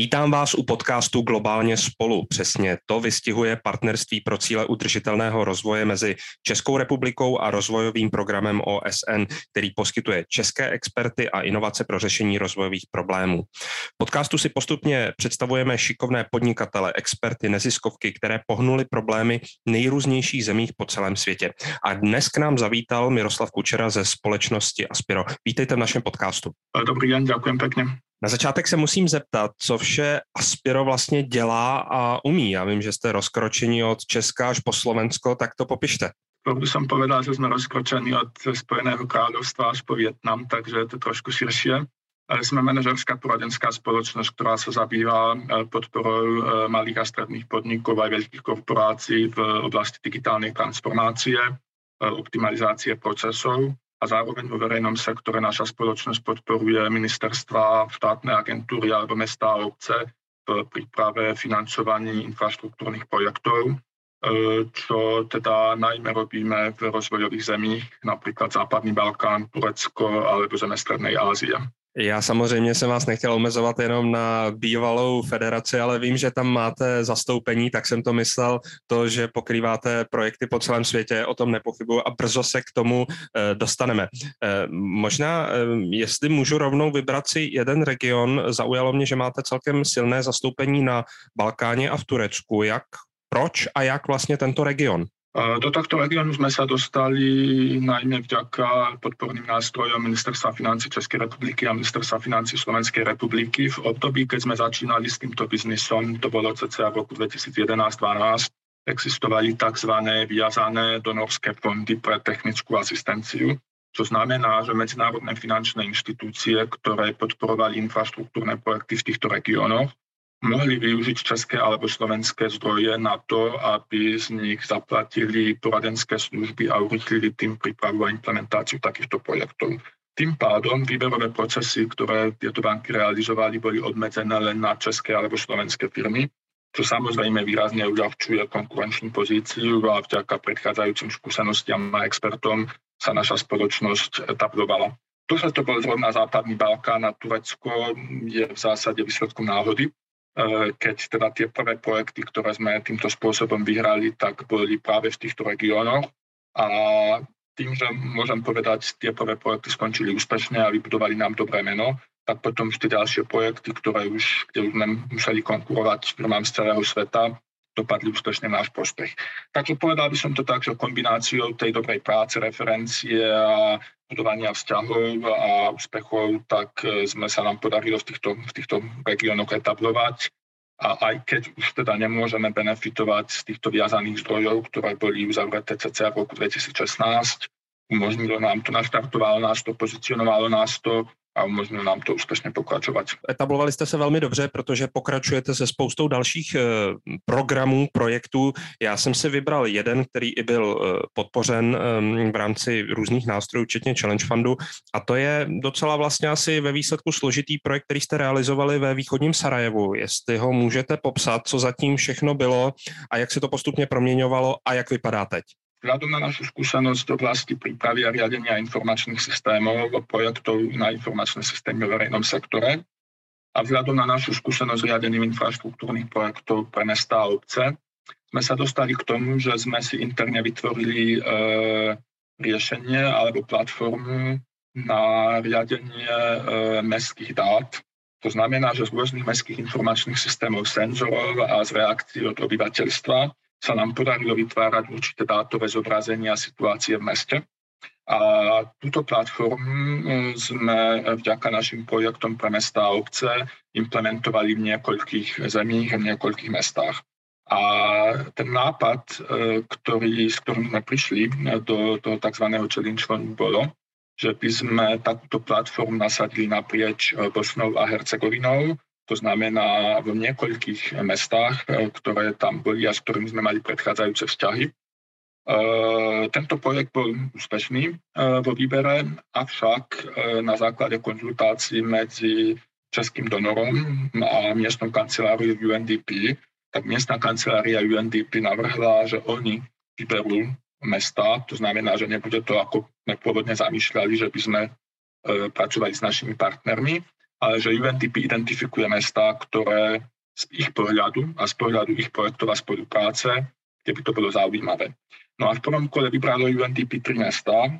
Vítám vás u podcastu Globálně spolu. Přesně to vystihuje partnerství pro cíle udržitelného rozvoje mezi Českou republikou a rozvojovým programem OSN, který poskytuje české experty a inovace pro řešení rozvojových problémů. V podcastu si postupně představujeme šikovné podnikatele, experty, neziskovky, které pohnuli problémy nejrůznějších zemích po celém světě. A dnes k nám zavítal Miroslav Kučera ze společnosti Aspiro. Vítejte v našem podcastu. Dobrý den, děkuji pěkně. Na začátek se musím zeptat, co vše Aspiro vlastně dělá a umí. Já vím, že jste rozkročení od Česka až po Slovensko, tak to popište. To by som povedal, že sme rozkročení od Spojeného kráľovstva až po Vietnam, takže je to trošku širšie. Ale sme manažerská poradenská spoločnosť, ktorá sa zabýva e, podporou e, malých a stredných podnikov aj veľkých korporácií v oblasti digitálnej transformácie, optimalizácie procesov a zároveň vo verejnom sektore naša spoločnosť podporuje ministerstva, štátne agentúry alebo mesta a obce v príprave financovaní infraštruktúrnych projektov, e, čo teda najmä robíme v rozvojových zemích, napríklad Západný Balkán, Turecko alebo zeme Strednej Ázie. Já samozřejmě jsem vás nechtěl omezovat jenom na bývalou federaci, ale vím, že tam máte zastoupení, tak jsem to myslel, to, že pokrýváte projekty po celém světě, o tom nepochybuju a brzo se k tomu eh, dostaneme. Eh, možná, eh, jestli můžu rovnou vybrat si jeden region, zaujalo mě, že máte celkem silné zastoupení na Balkáně a v Turecku. Jak, proč a jak vlastně tento region? Do tohto regiónu sme sa dostali najmä vďaka podporným nástrojom Ministerstva financí Českej republiky a Ministerstva financí Slovenskej republiky. V období, keď sme začínali s týmto biznisom, to bolo cca v roku 2011-2012, existovali tzv. viazané donorské fondy pre technickú asistenciu, čo znamená, že medzinárodné finančné inštitúcie, ktoré podporovali infraštruktúrne projekty v týchto regiónoch, mohli využiť české alebo slovenské zdroje na to, aby z nich zaplatili poradenské služby a urychlili tým prípravu a implementáciu takýchto projektov. Tým pádom výberové procesy, ktoré tieto banky realizovali, boli obmedzené len na české alebo slovenské firmy, čo samozrejme výrazne uľahčuje konkurenčnú pozíciu a vďaka predchádzajúcim skúsenostiam a expertom sa naša spoločnosť etablovala. To, že to bol zrovna Západný Balkán a Turecko, je v zásade výsledkom náhody, keď teda tie prvé projekty, ktoré sme týmto spôsobom vyhrali, tak boli práve v týchto regiónoch. A tým, že môžem povedať, tie prvé projekty skončili úspešne a vybudovali nám dobré meno, tak potom už tie ďalšie projekty, ktoré už, kde už sme museli konkurovať firmám z celého sveta, dopadli úspešne náš prospech. Takže povedal by som to tak, že kombináciou tej dobrej práce, referencie a budovania vzťahov a úspechov, tak e, sme sa nám podarilo v týchto, v týchto regiónoch etablovať. A aj keď už teda nemôžeme benefitovať z týchto viazaných zdrojov, ktoré boli uzavreté cca v roku 2016, umožnilo nám to, naštartovalo nás to, pozicionovalo nás to a umožnilo nám to úspěšně pokračovat. Etablovali jste se velmi dobře, protože pokračujete se spoustou dalších eh, programů, projektů. Já jsem si vybral jeden, který i byl eh, podpořen ehm, v rámci různých nástrojů, včetně Challenge Fundu, a to je docela vlastně asi ve výsledku složitý projekt, který jste realizovali ve východním Sarajevu. Jestli ho můžete popsat, co zatím všechno bylo a jak se to postupně proměňovalo a jak vypadá teď? Vzhľadom na našu skúsenosť v oblasti prípravy a riadenia informačných systémov, projektov na informačné systémy v verejnom sektore a vzhľadom na našu skúsenosť s riadením infraštruktúrnych projektov pre mesta a obce, sme sa dostali k tomu, že sme si interne vytvorili e, riešenie alebo platformu na riadenie e, mestských dát. To znamená, že z rôznych mestských informačných systémov senzorov a z reakcií od obyvateľstva sa nám podarilo vytvárať určité dátové zobrazenia situácie v meste. A túto platformu mm, sme vďaka našim projektom pre mesta a obce implementovali v niekoľkých zemích a v niekoľkých mestách. A ten nápad, e, ktorý, s ktorým sme prišli do toho tzv. challenge bolo, že by sme takúto platformu nasadili naprieč e, Bosnou a Hercegovinou to znamená v niekoľkých mestách, e, ktoré tam boli a s ktorými sme mali predchádzajúce vzťahy. E, tento projekt bol úspešný e, vo výbere, avšak na základe konzultácií medzi českým donorom a miestnou kanceláriou UNDP, tak miestna kancelária UNDP navrhla, že oni vyberú mesta, to znamená, že nebude to, ako sme pôvodne zamýšľali, že by sme pracovali s našimi partnermi, ale že UNDP identifikuje mesta, ktoré z ich pohľadu a z pohľadu ich projektov a spolupráce, kde by to bolo zaujímavé. No a v prvom kole vybralo tri mesta, e,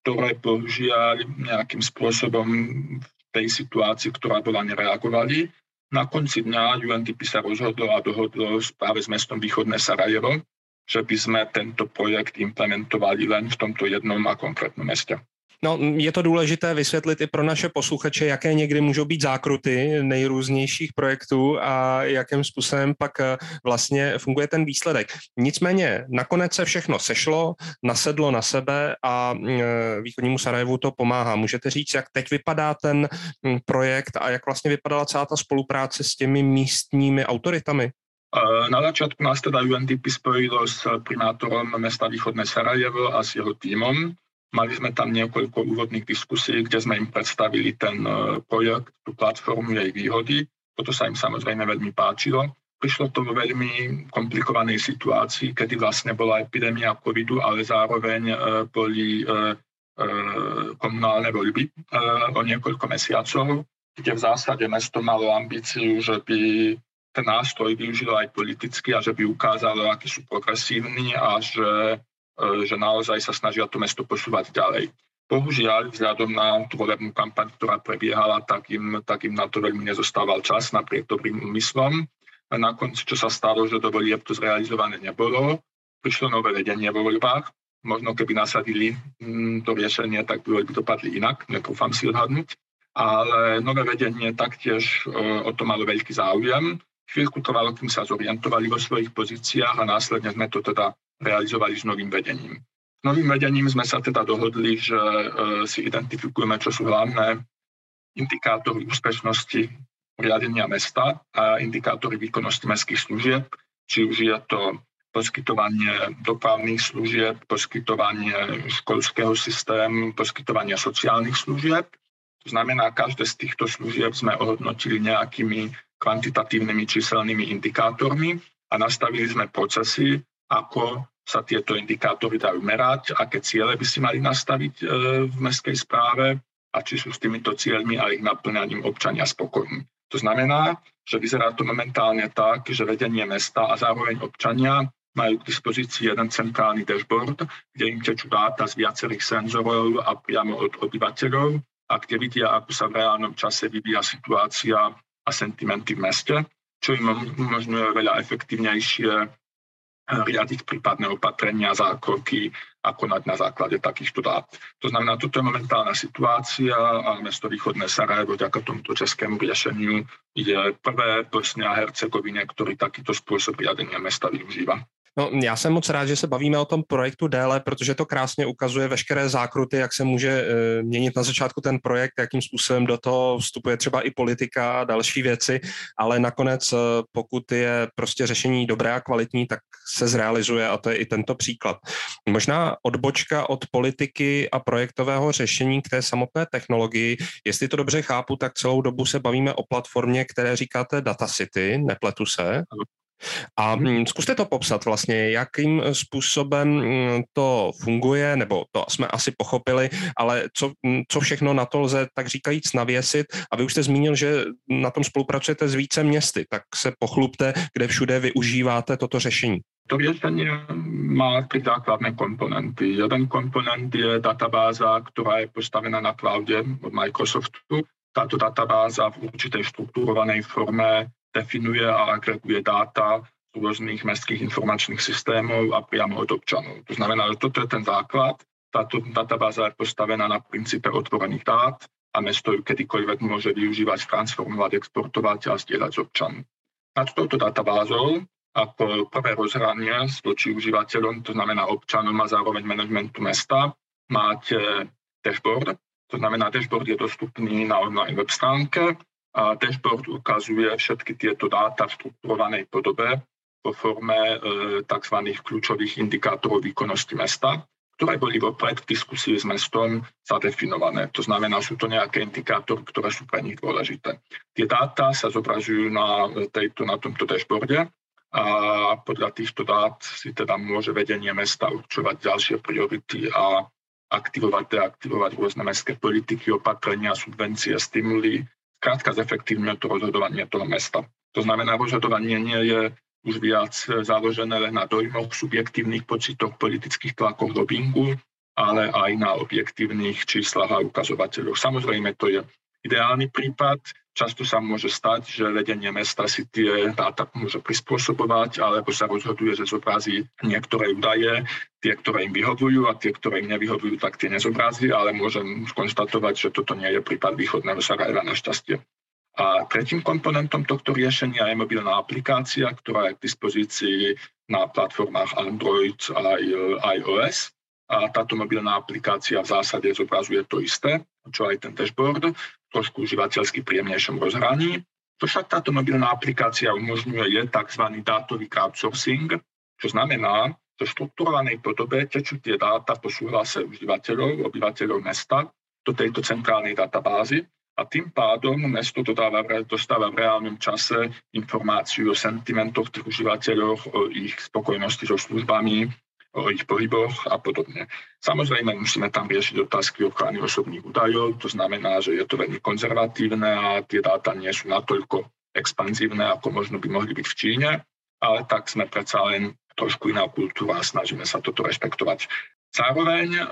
ktoré bohužiaľ nejakým spôsobom v tej situácii, ktorá bola, nereagovali. Na konci dňa UNDP sa rozhodlo a dohodlo práve s mestom Východné Sarajevo, že by sme tento projekt implementovali len v tomto jednom a konkrétnom meste. No, je to důležité vysvětlit i pro naše posluchače, jaké někdy můžou být zákruty nejrůznějších projektů a jakým způsobem pak eh, vlastně funguje ten výsledek. Nicméně nakonec se všechno sešlo, nasedlo na sebe a eh, východnímu Sarajevu to pomáhá. Můžete říct, jak teď vypadá ten hm, projekt a jak vlastně vypadala celá ta spolupráce s těmi místními autoritami? Eh, na začiatku nás teda UNDP spojilo s primátorom mesta Východné Sarajevo a s jeho týmom Mali sme tam niekoľko úvodných diskusí, kde sme im predstavili ten e, projekt, tú platformu, jej výhody. Toto sa im samozrejme veľmi páčilo. Prišlo to vo veľmi komplikovanej situácii, kedy vlastne bola epidémia covidu, ale zároveň e, boli e, komunálne voľby o niekoľko mesiacov, kde v zásade mesto malo ambíciu, že by ten nástroj využilo aj politicky a že by ukázalo, aký sú progresívni a že že naozaj sa snažia to mesto posúvať ďalej. Bohužiaľ, vzhľadom na tú volebnú kampaň, ktorá prebiehala, tak im, tak im na to veľmi nezostával čas napriek dobrým úmyslom. Na konci, čo sa stalo, že do volieb to zrealizované nebolo, prišlo nové vedenie vo voľbách. Možno keby nasadili mm, to riešenie, tak by voľby dopadli inak, netrúfam si odhadnúť. Ale nové vedenie taktiež e, o to malo veľký záujem. Chvíľku trvalo, kým sa zorientovali vo svojich pozíciách a následne sme to teda realizovali s novým vedením. S novým vedením sme sa teda dohodli, že e, si identifikujeme, čo sú hlavné indikátory úspešnosti riadenia mesta a indikátory výkonnosti mestských služieb, či už je to poskytovanie dopravných služieb, poskytovanie školského systému, poskytovanie sociálnych služieb. To znamená, každé z týchto služieb sme ohodnotili nejakými kvantitatívnymi číselnými indikátormi a nastavili sme procesy, ako sa tieto indikátory dajú merať, aké ciele by si mali nastaviť e, v mestskej správe a či sú s týmito cieľmi a ich naplňaním občania spokojní. To znamená, že vyzerá to momentálne tak, že vedenie mesta a zároveň občania majú k dispozícii jeden centrálny dashboard, kde im tečú dáta z viacerých senzorov a priamo od obyvateľov a kde vidia, ako sa v reálnom čase vyvíja situácia a sentimenty v meste, čo im umožňuje veľa efektívnejšie riadiť prípadné opatrenia, zákroky a konať na základe takýchto dát. To znamená, toto je momentálna situácia a mesto Východné Sarajevo vďaka tomuto českému riešeniu je prvé Bosne a Hercegovine, ktorý takýto spôsob riadenia mesta využíva. No, já jsem moc rád, že se bavíme o tom projektu déle, protože to krásně ukazuje veškeré zákruty, jak se může e, měnit na začátku ten projekt, jakým způsobem do toho vstupuje třeba i politika a další věci, ale nakonec, e, pokud je prostě řešení dobré a kvalitní, tak se zrealizuje a to je i tento příklad. Možná odbočka od politiky a projektového řešení k té samotné technologii. Jestli to dobře chápu, tak celou dobu se bavíme o platformě, které říkáte Data City, nepletu se. A mhm. mm, zkuste to popsat vlastně, jakým způsobem mm, to funguje, nebo to jsme asi pochopili, ale co, mm, co všechno na to lze tak říkajíc navěsit. A vy už jste zmínil, že na tom spolupracujete s více městy, tak se pochlupte, kde všude využíváte toto řešení. To riešenie má tri základné komponenty. Jeden komponent je databáza, ktorá je postavená na cloude od Microsoftu. Táto databáza v určitej štruktúrovanej forme definuje a agreguje dáta z rôznych mestských informačných systémov a priamo od občanov. To znamená, že toto je ten základ. Táto databáza je postavená na princípe otvorených dát a mesto ju kedykoľvek môže využívať, transformovať, exportovať a zdieľať s občanmi. Nad touto databázou ako prvé rozhranie voči užívateľom, to znamená občanom a zároveň managementu mesta, máte dashboard. To znamená, dashboard je dostupný na online web stránke a dashboard ukazuje všetky tieto dáta v strukturovanej podobe vo forme e, tzv. kľúčových indikátorov výkonnosti mesta, ktoré boli vopred v diskusii s mestom zadefinované. To znamená, sú to nejaké indikátory, ktoré sú pre nich dôležité. Tie dáta sa zobrazujú na, tejto, na tomto dashboarde a podľa týchto dát si teda môže vedenie mesta určovať ďalšie priority a aktivovať, deaktivovať rôzne mestské politiky, opatrenia, subvencie, stimuly krátka zefektívňuje to rozhodovanie toho mesta. To znamená, rozhodovanie nie je už viac založené len na dojmoch, subjektívnych pocitoch, politických tlakoch lobbyingu, ale aj na objektívnych číslach a ukazovateľoch. Samozrejme, to je ideálny prípad. Často sa môže stať, že vedenie mesta si tie dáta môže prispôsobovať, alebo sa rozhoduje, že zobrazí niektoré údaje, tie, ktoré im vyhovujú a tie, ktoré im nevyhovujú, tak tie nezobrazí, ale môžem skonštatovať, že toto nie je prípad východného Sarajeva našťastie. A tretím komponentom tohto riešenia je mobilná aplikácia, ktorá je k dispozícii na platformách Android a iOS. A táto mobilná aplikácia v zásade zobrazuje to isté, čo aj ten dashboard, trošku užívateľsky príjemnejšom rozhraní. To však táto mobilná aplikácia umožňuje je tzv. dátový crowdsourcing, čo znamená, že v štruktúrovanej podobe tečú tie dáta po súhlase užívateľov, obyvateľov mesta do tejto centrálnej databázy a tým pádom mesto dodáva, dostáva v reálnom čase informáciu o sentimentoch tých užívateľov, o ich spokojnosti so službami, ich pohyboch a podobne. Samozrejme, musíme tam riešiť otázky ochrany osobných údajov, to znamená, že je to veľmi konzervatívne a tie dáta nie sú natoľko expanzívne, ako možno by mohli byť v Číne, ale tak sme predsa len trošku iná kultúra a snažíme sa toto rešpektovať. Zároveň e,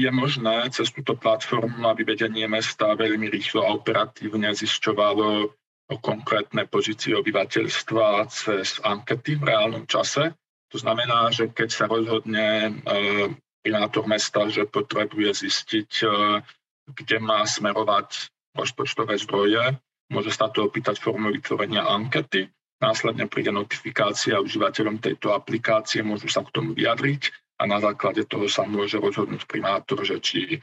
je možné cez túto platformu, aby vedenie mesta veľmi rýchlo a operatívne zisťovalo konkrétne pozície obyvateľstva cez ankety v reálnom čase. To znamená, že keď sa rozhodne e, primátor mesta, že potrebuje zistiť, e, kde má smerovať rozpočtové zdroje, môže sa to opýtať formou vytvorenia ankety. Následne príde notifikácia užívateľom tejto aplikácie, môžu sa k tomu vyjadriť a na základe toho sa môže rozhodnúť primátor, že či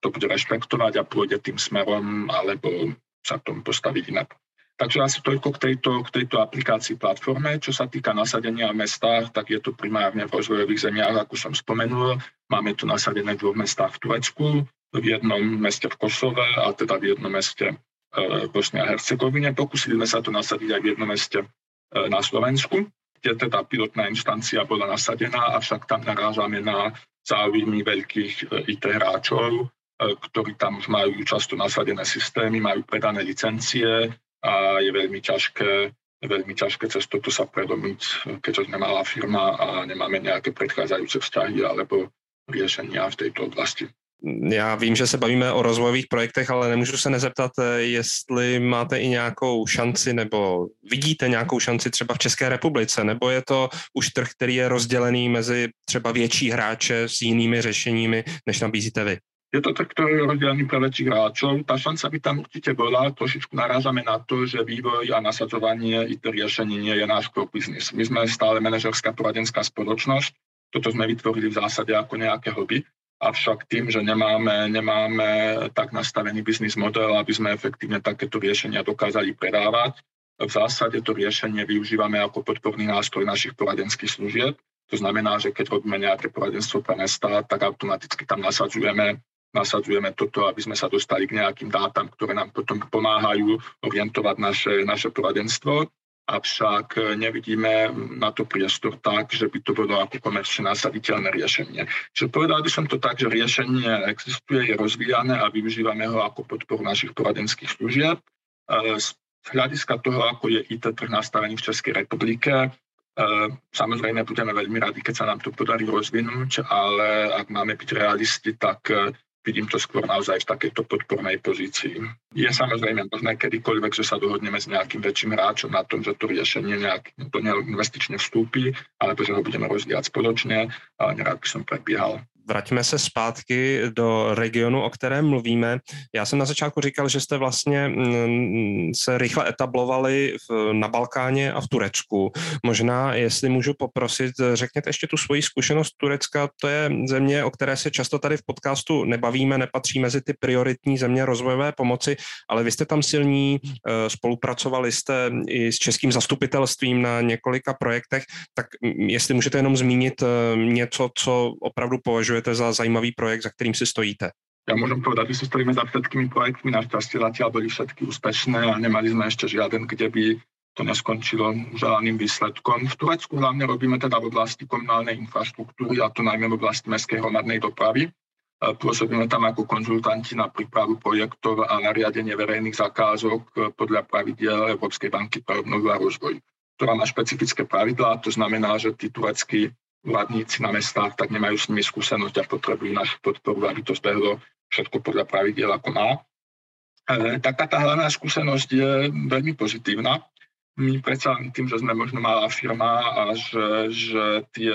to bude rešpektovať a pôjde tým smerom, alebo sa k tomu postaviť inak. Takže asi toľko k tejto, k tejto aplikácii platforme. Čo sa týka nasadenia v mestách, tak je to primárne v rozvojových zemiach, ako som spomenul. Máme tu nasadené v dvoch mestách v Turecku, v jednom meste v Kosove a teda v jednom meste e, v Bosne a Hercegovine. Pokúsili sme sa to nasadiť aj v jednom meste e, na Slovensku kde teda pilotná inštancia bola nasadená, avšak tam narážame na záujmy veľkých e, IT hráčov, ktorí tam majú často nasadené systémy, majú predané licencie a je veľmi ťažké, veľmi ťažké cez toto sa predomiť, keďže sme malá firma a nemáme nejaké predchádzajúce vzťahy alebo riešenia v tejto oblasti. Já vím, že se bavíme o rozvojových projektech, ale nemůžu se nezeptat, eh, jestli máte i nějakou šanci nebo vidíte nějakou šanci třeba v České republice, nebo je to už trh, který je rozdělený mezi třeba větší hráče s jinými řešeními, než nabízíte vy? Je to trh, ktorý je rozdelený pre väčších hráčov. Tá šanca by tam určite bola. Trošičku narážame na to, že vývoj a nasadzovanie IT riešení nie je náš core business. My sme stále manažerská poradenská spoločnosť. Toto sme vytvorili v zásade ako nejaké hobby avšak tým, že nemáme, nemáme tak nastavený biznis model, aby sme efektívne takéto riešenia dokázali predávať, v zásade to riešenie využívame ako podporný nástroj našich poradenských služieb. To znamená, že keď robíme nejaké poradenstvo pre mesta, tak automaticky tam nasadzujeme, nasadzujeme toto, aby sme sa dostali k nejakým dátam, ktoré nám potom pomáhajú orientovať naše, naše poradenstvo avšak e, nevidíme na to priestor tak, že by to bolo ako komerčne nasaditeľné riešenie. Čiže povedal by som to tak, že riešenie existuje, je rozvíjane a využívame ho ako podporu našich poradenských služieb. E, z hľadiska toho, ako je IT trh nastavený v Českej republike, e, samozrejme budeme veľmi radi, keď sa nám to podarí rozvinúť, ale ak máme byť realisti, tak vidím to skôr naozaj v takejto podpornej pozícii. Je samozrejme možné kedykoľvek, že sa dohodneme s nejakým väčším hráčom na tom, že to riešenie nejak plne investične vstúpi, alebo že ho budeme rozvíjať spoločne, ale nerád by som predbiehal vraťme se zpátky do regionu, o kterém mluvíme. Já jsem na začátku říkal, že jste vlastně mm, se rychle etablovali v, na Balkáně a v Turecku. Možná, jestli můžu poprosit, řekněte ještě tu svoji zkušenost Turecka. To je země, o které se často tady v podcastu nebavíme, nepatří mezi ty prioritní země rozvojové pomoci, ale vy jste tam silní, eh, spolupracovali jste i s českým zastupitelstvím na několika projektech, tak mm, jestli můžete jenom zmínit eh, něco, co opravdu považujete považujete za zajímavý projekt, za ktorým si stojíte? Ja môžem povedať, že si stojíme za všetkými projektmi, našťastie zatiaľ boli všetky úspešné a nemali sme ešte žiaden, kde by to neskončilo želaným výsledkom. V Turecku hlavne robíme teda v oblasti komunálnej infraštruktúry, a to najmä v oblasti mestskej hromadnej dopravy. Pôsobíme tam ako konzultanti na prípravu projektov a na riadenie verejných zakázok podľa pravidel Európskej banky pre obnovu a rozvoj, ktorá má špecifické pravidlá. To znamená, že tí tureckí úradníci na mestách tak nemajú s nimi skúsenosť a potrebujú našu podporu, aby to zbehlo všetko podľa pravidel, ako má. E, taká tá hlavná skúsenosť je veľmi pozitívna. My predsa tým, že sme možno malá firma a že, že tie,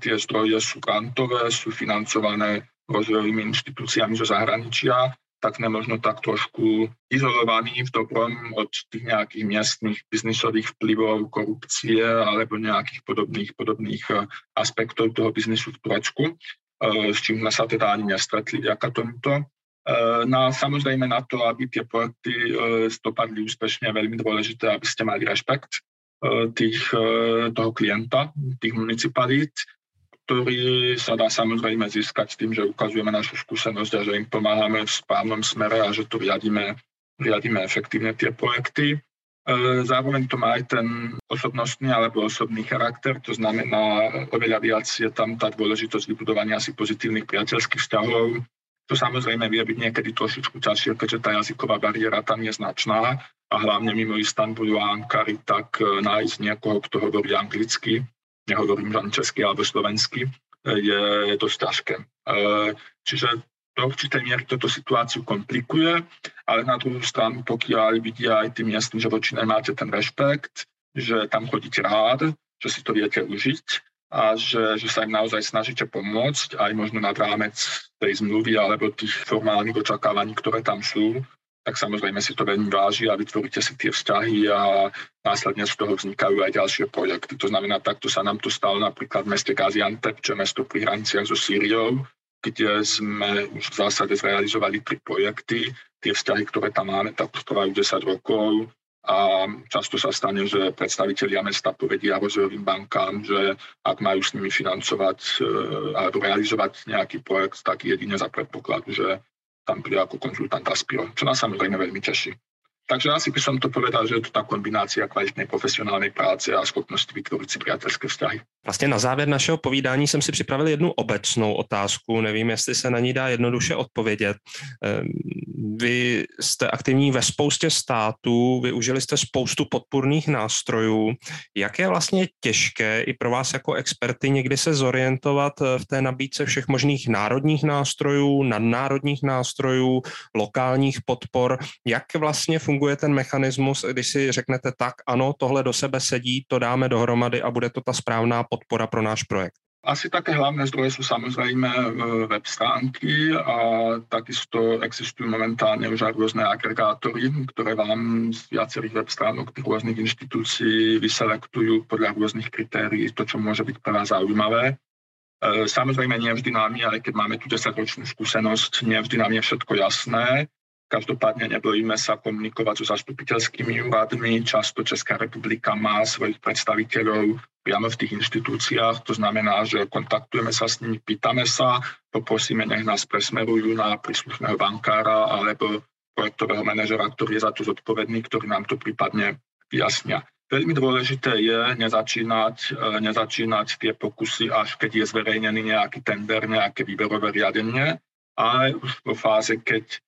tie zdroje sú grantové, sú financované rozvojovými inštitúciami zo zahraničia, tak sme možno tak trošku izolovaní v dobrom od tých nejakých miestnych biznisových vplyvov, korupcie alebo nejakých podobných, podobných eh, aspektov toho biznisu v Turecku, eh, s čím sme sa teda ani nestretli vďaka tomuto. Eh, no a samozrejme na to, aby tie projekty dopadli úspešne, je veľmi dôležité, aby ste mali rešpekt tých, toho klienta, tých municipalít, ktorý sa dá samozrejme získať tým, že ukazujeme našu skúsenosť a že im pomáhame v správnom smere a že tu riadíme, riadíme efektívne tie projekty. E, zároveň to má aj ten osobnostný alebo osobný charakter, to znamená oveľa viac je tam tá dôležitosť vybudovania si pozitívnych priateľských vzťahov. To samozrejme vie byť niekedy trošičku ťažšie, keďže tá jazyková bariéra tam je značná a hlavne mimo Istanbulu a Ankary, tak e, nájsť niekoho, kto hovorí anglicky, nehovorím len česky alebo slovensky, je, je dosť ťažké. E, čiže do určitej miery toto situáciu komplikuje, ale na druhú stranu, pokiaľ vidia aj tí miestni, že voči máte ten rešpekt, že tam chodíte rád, že si to viete užiť a že, že sa im naozaj snažíte pomôcť, aj možno nad rámec tej zmluvy alebo tých formálnych očakávaní, ktoré tam sú, tak samozrejme si to veľmi váži a vytvoríte si tie vzťahy a následne z toho vznikajú aj ďalšie projekty. To znamená, takto sa nám to stalo napríklad v meste Gaziantep, čo je mesto pri hraniciach so Sýriou, kde sme už v zásade zrealizovali tri projekty. Tie vzťahy, ktoré tam máme, tak trvajú 10 rokov a často sa stane, že predstavitelia mesta povedia rozvojovým bankám, že ak majú s nimi financovať e, alebo realizovať nejaký projekt, tak jedine za predpokladu, že tam príde ako konzultant Aspiro, čo nás samozrejme veľmi teší. Takže asi by som to povedal, že je to tá kombinácia kvalitnej profesionálnej práce a schopnosti vytvoriť si priateľské vzťahy. Vlastně na závěr našeho povídání jsem si připravil jednu obecnou otázku, nevím, jestli se na ní dá jednoduše odpovědět. Vy jste aktivní ve spoustě států, využili jste spoustu podpůrných nástrojů. Jak je vlastně těžké i pro vás jako experty někdy se zorientovat eh, v té nabídce všech možných národních nástrojů, nadnárodních nástrojů, lokálních podpor? Jak vlastně funguje ten mechanismus, když si řeknete tak, ano, tohle do sebe sedí, to dáme dohromady a bude to ta správná podpora pro náš projekt? Asi také hlavné zdroje sú samozrejme e, web stránky a takisto existujú momentálne už aj rôzne agregátory, ktoré vám z viacerých web stránok tých rôznych inštitúcií vyselektujú podľa rôznych kritérií to, čo môže byť pre vás zaujímavé. E, samozrejme, nie vždy nám je, aj keď máme tu 10-ročnú skúsenosť, nie vždy nám je všetko jasné. Každopádne nebojíme sa komunikovať so zastupiteľskými úradmi. Často Česká republika má svojich predstaviteľov priamo v tých inštitúciách. To znamená, že kontaktujeme sa s nimi, pýtame sa, poprosíme, nech nás presmerujú na príslušného bankára alebo projektového manažera, ktorý je za to zodpovedný, ktorý nám to prípadne vyjasnia. Veľmi dôležité je nezačínať, e, nezačínať tie pokusy, až keď je zverejnený nejaký tender, nejaké výberové riadenie, ale už vo fáze, keď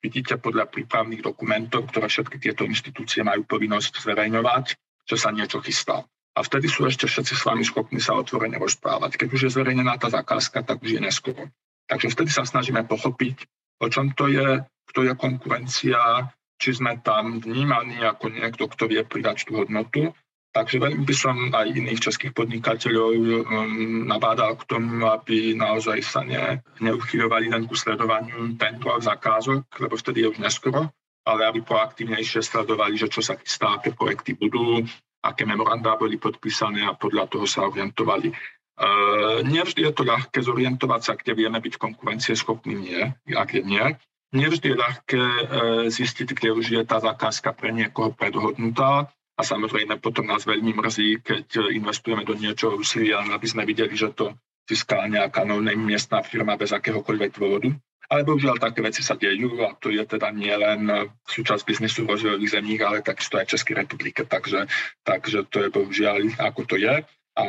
vidíte podľa prípravných dokumentov, ktoré všetky tieto inštitúcie majú povinnosť zverejňovať, že sa niečo chystá. A vtedy sú ešte všetci s vami schopní sa otvorene rozprávať. Keď už je zverejnená tá zakázka, tak už je neskoro. Takže vtedy sa snažíme pochopiť, o čom to je, kto je konkurencia, či sme tam vnímaní ako niekto, kto vie pridať tú hodnotu Takže veľmi by som aj iných českých podnikateľov um, nabádal k tomu, aby naozaj sa ne, neuchyľovali len ku sledovaniu tendrov zakázok, lebo vtedy je už neskoro, ale aby proaktívnejšie sledovali, že čo sa chystá, aké projekty budú, aké memorandá boli podpísané a podľa toho sa orientovali. Uh, nevždy je to ľahké zorientovať sa, kde vieme byť konkurencieschopní, nie, ak je nie. Nevždy je ľahké uh, zistiť, kde už je tá zakázka pre niekoho predhodnutá a samozrejme potom nás veľmi mrzí, keď investujeme do niečoho úsilia, aby sme videli, že to získala nejaká miestná firma bez akéhokoľvek dôvodu. Ale bohužiaľ také veci sa dejú a to je teda nie len súčasť biznisu v rozvojových zemích, ale takisto aj v Českej republike. Takže, takže to je bohužiaľ ako to je. A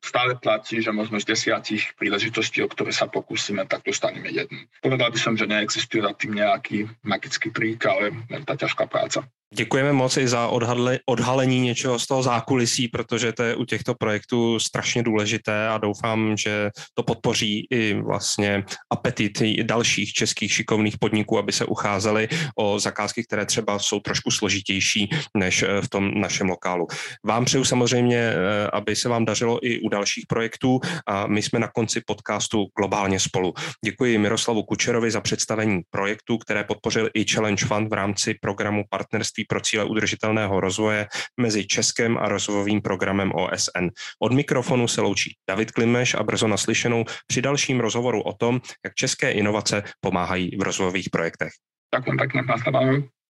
stále platí, že možno z desiatich príležitostí, o ktoré sa pokúsime, tak dostaneme jednu. Povedal by som, že neexistuje za tým nejaký magický trik, ale len tá ťažká práca. Děkujeme moc i za odhadle, odhalení něčeho z toho zákulisí, protože to je u těchto projektů strašně důležité a doufám, že to podpoří i vlastně apetit dalších českých šikovných podniků, aby se ucházeli o zakázky, které třeba jsou trošku složitější než v tom našem lokálu. Vám přeju samozřejmě, eh, aby se vám dařilo i u dalších projektů a my jsme na konci podcastu Globálně spolu. Děkuji Miroslavu Kučerovi za představení projektu, které podpořil i Challenge Fund v rámci programu partnerství pro cíle udržitelného rozvoje mezi Českem a rozvojovým programem OSN. Od mikrofonu se loučí David Klimeš a brzo naslyšenou při dalším rozhovoru o tom, jak české inovace pomáhají v rozvojových projektech. Ďakujem pekne, nasledajú.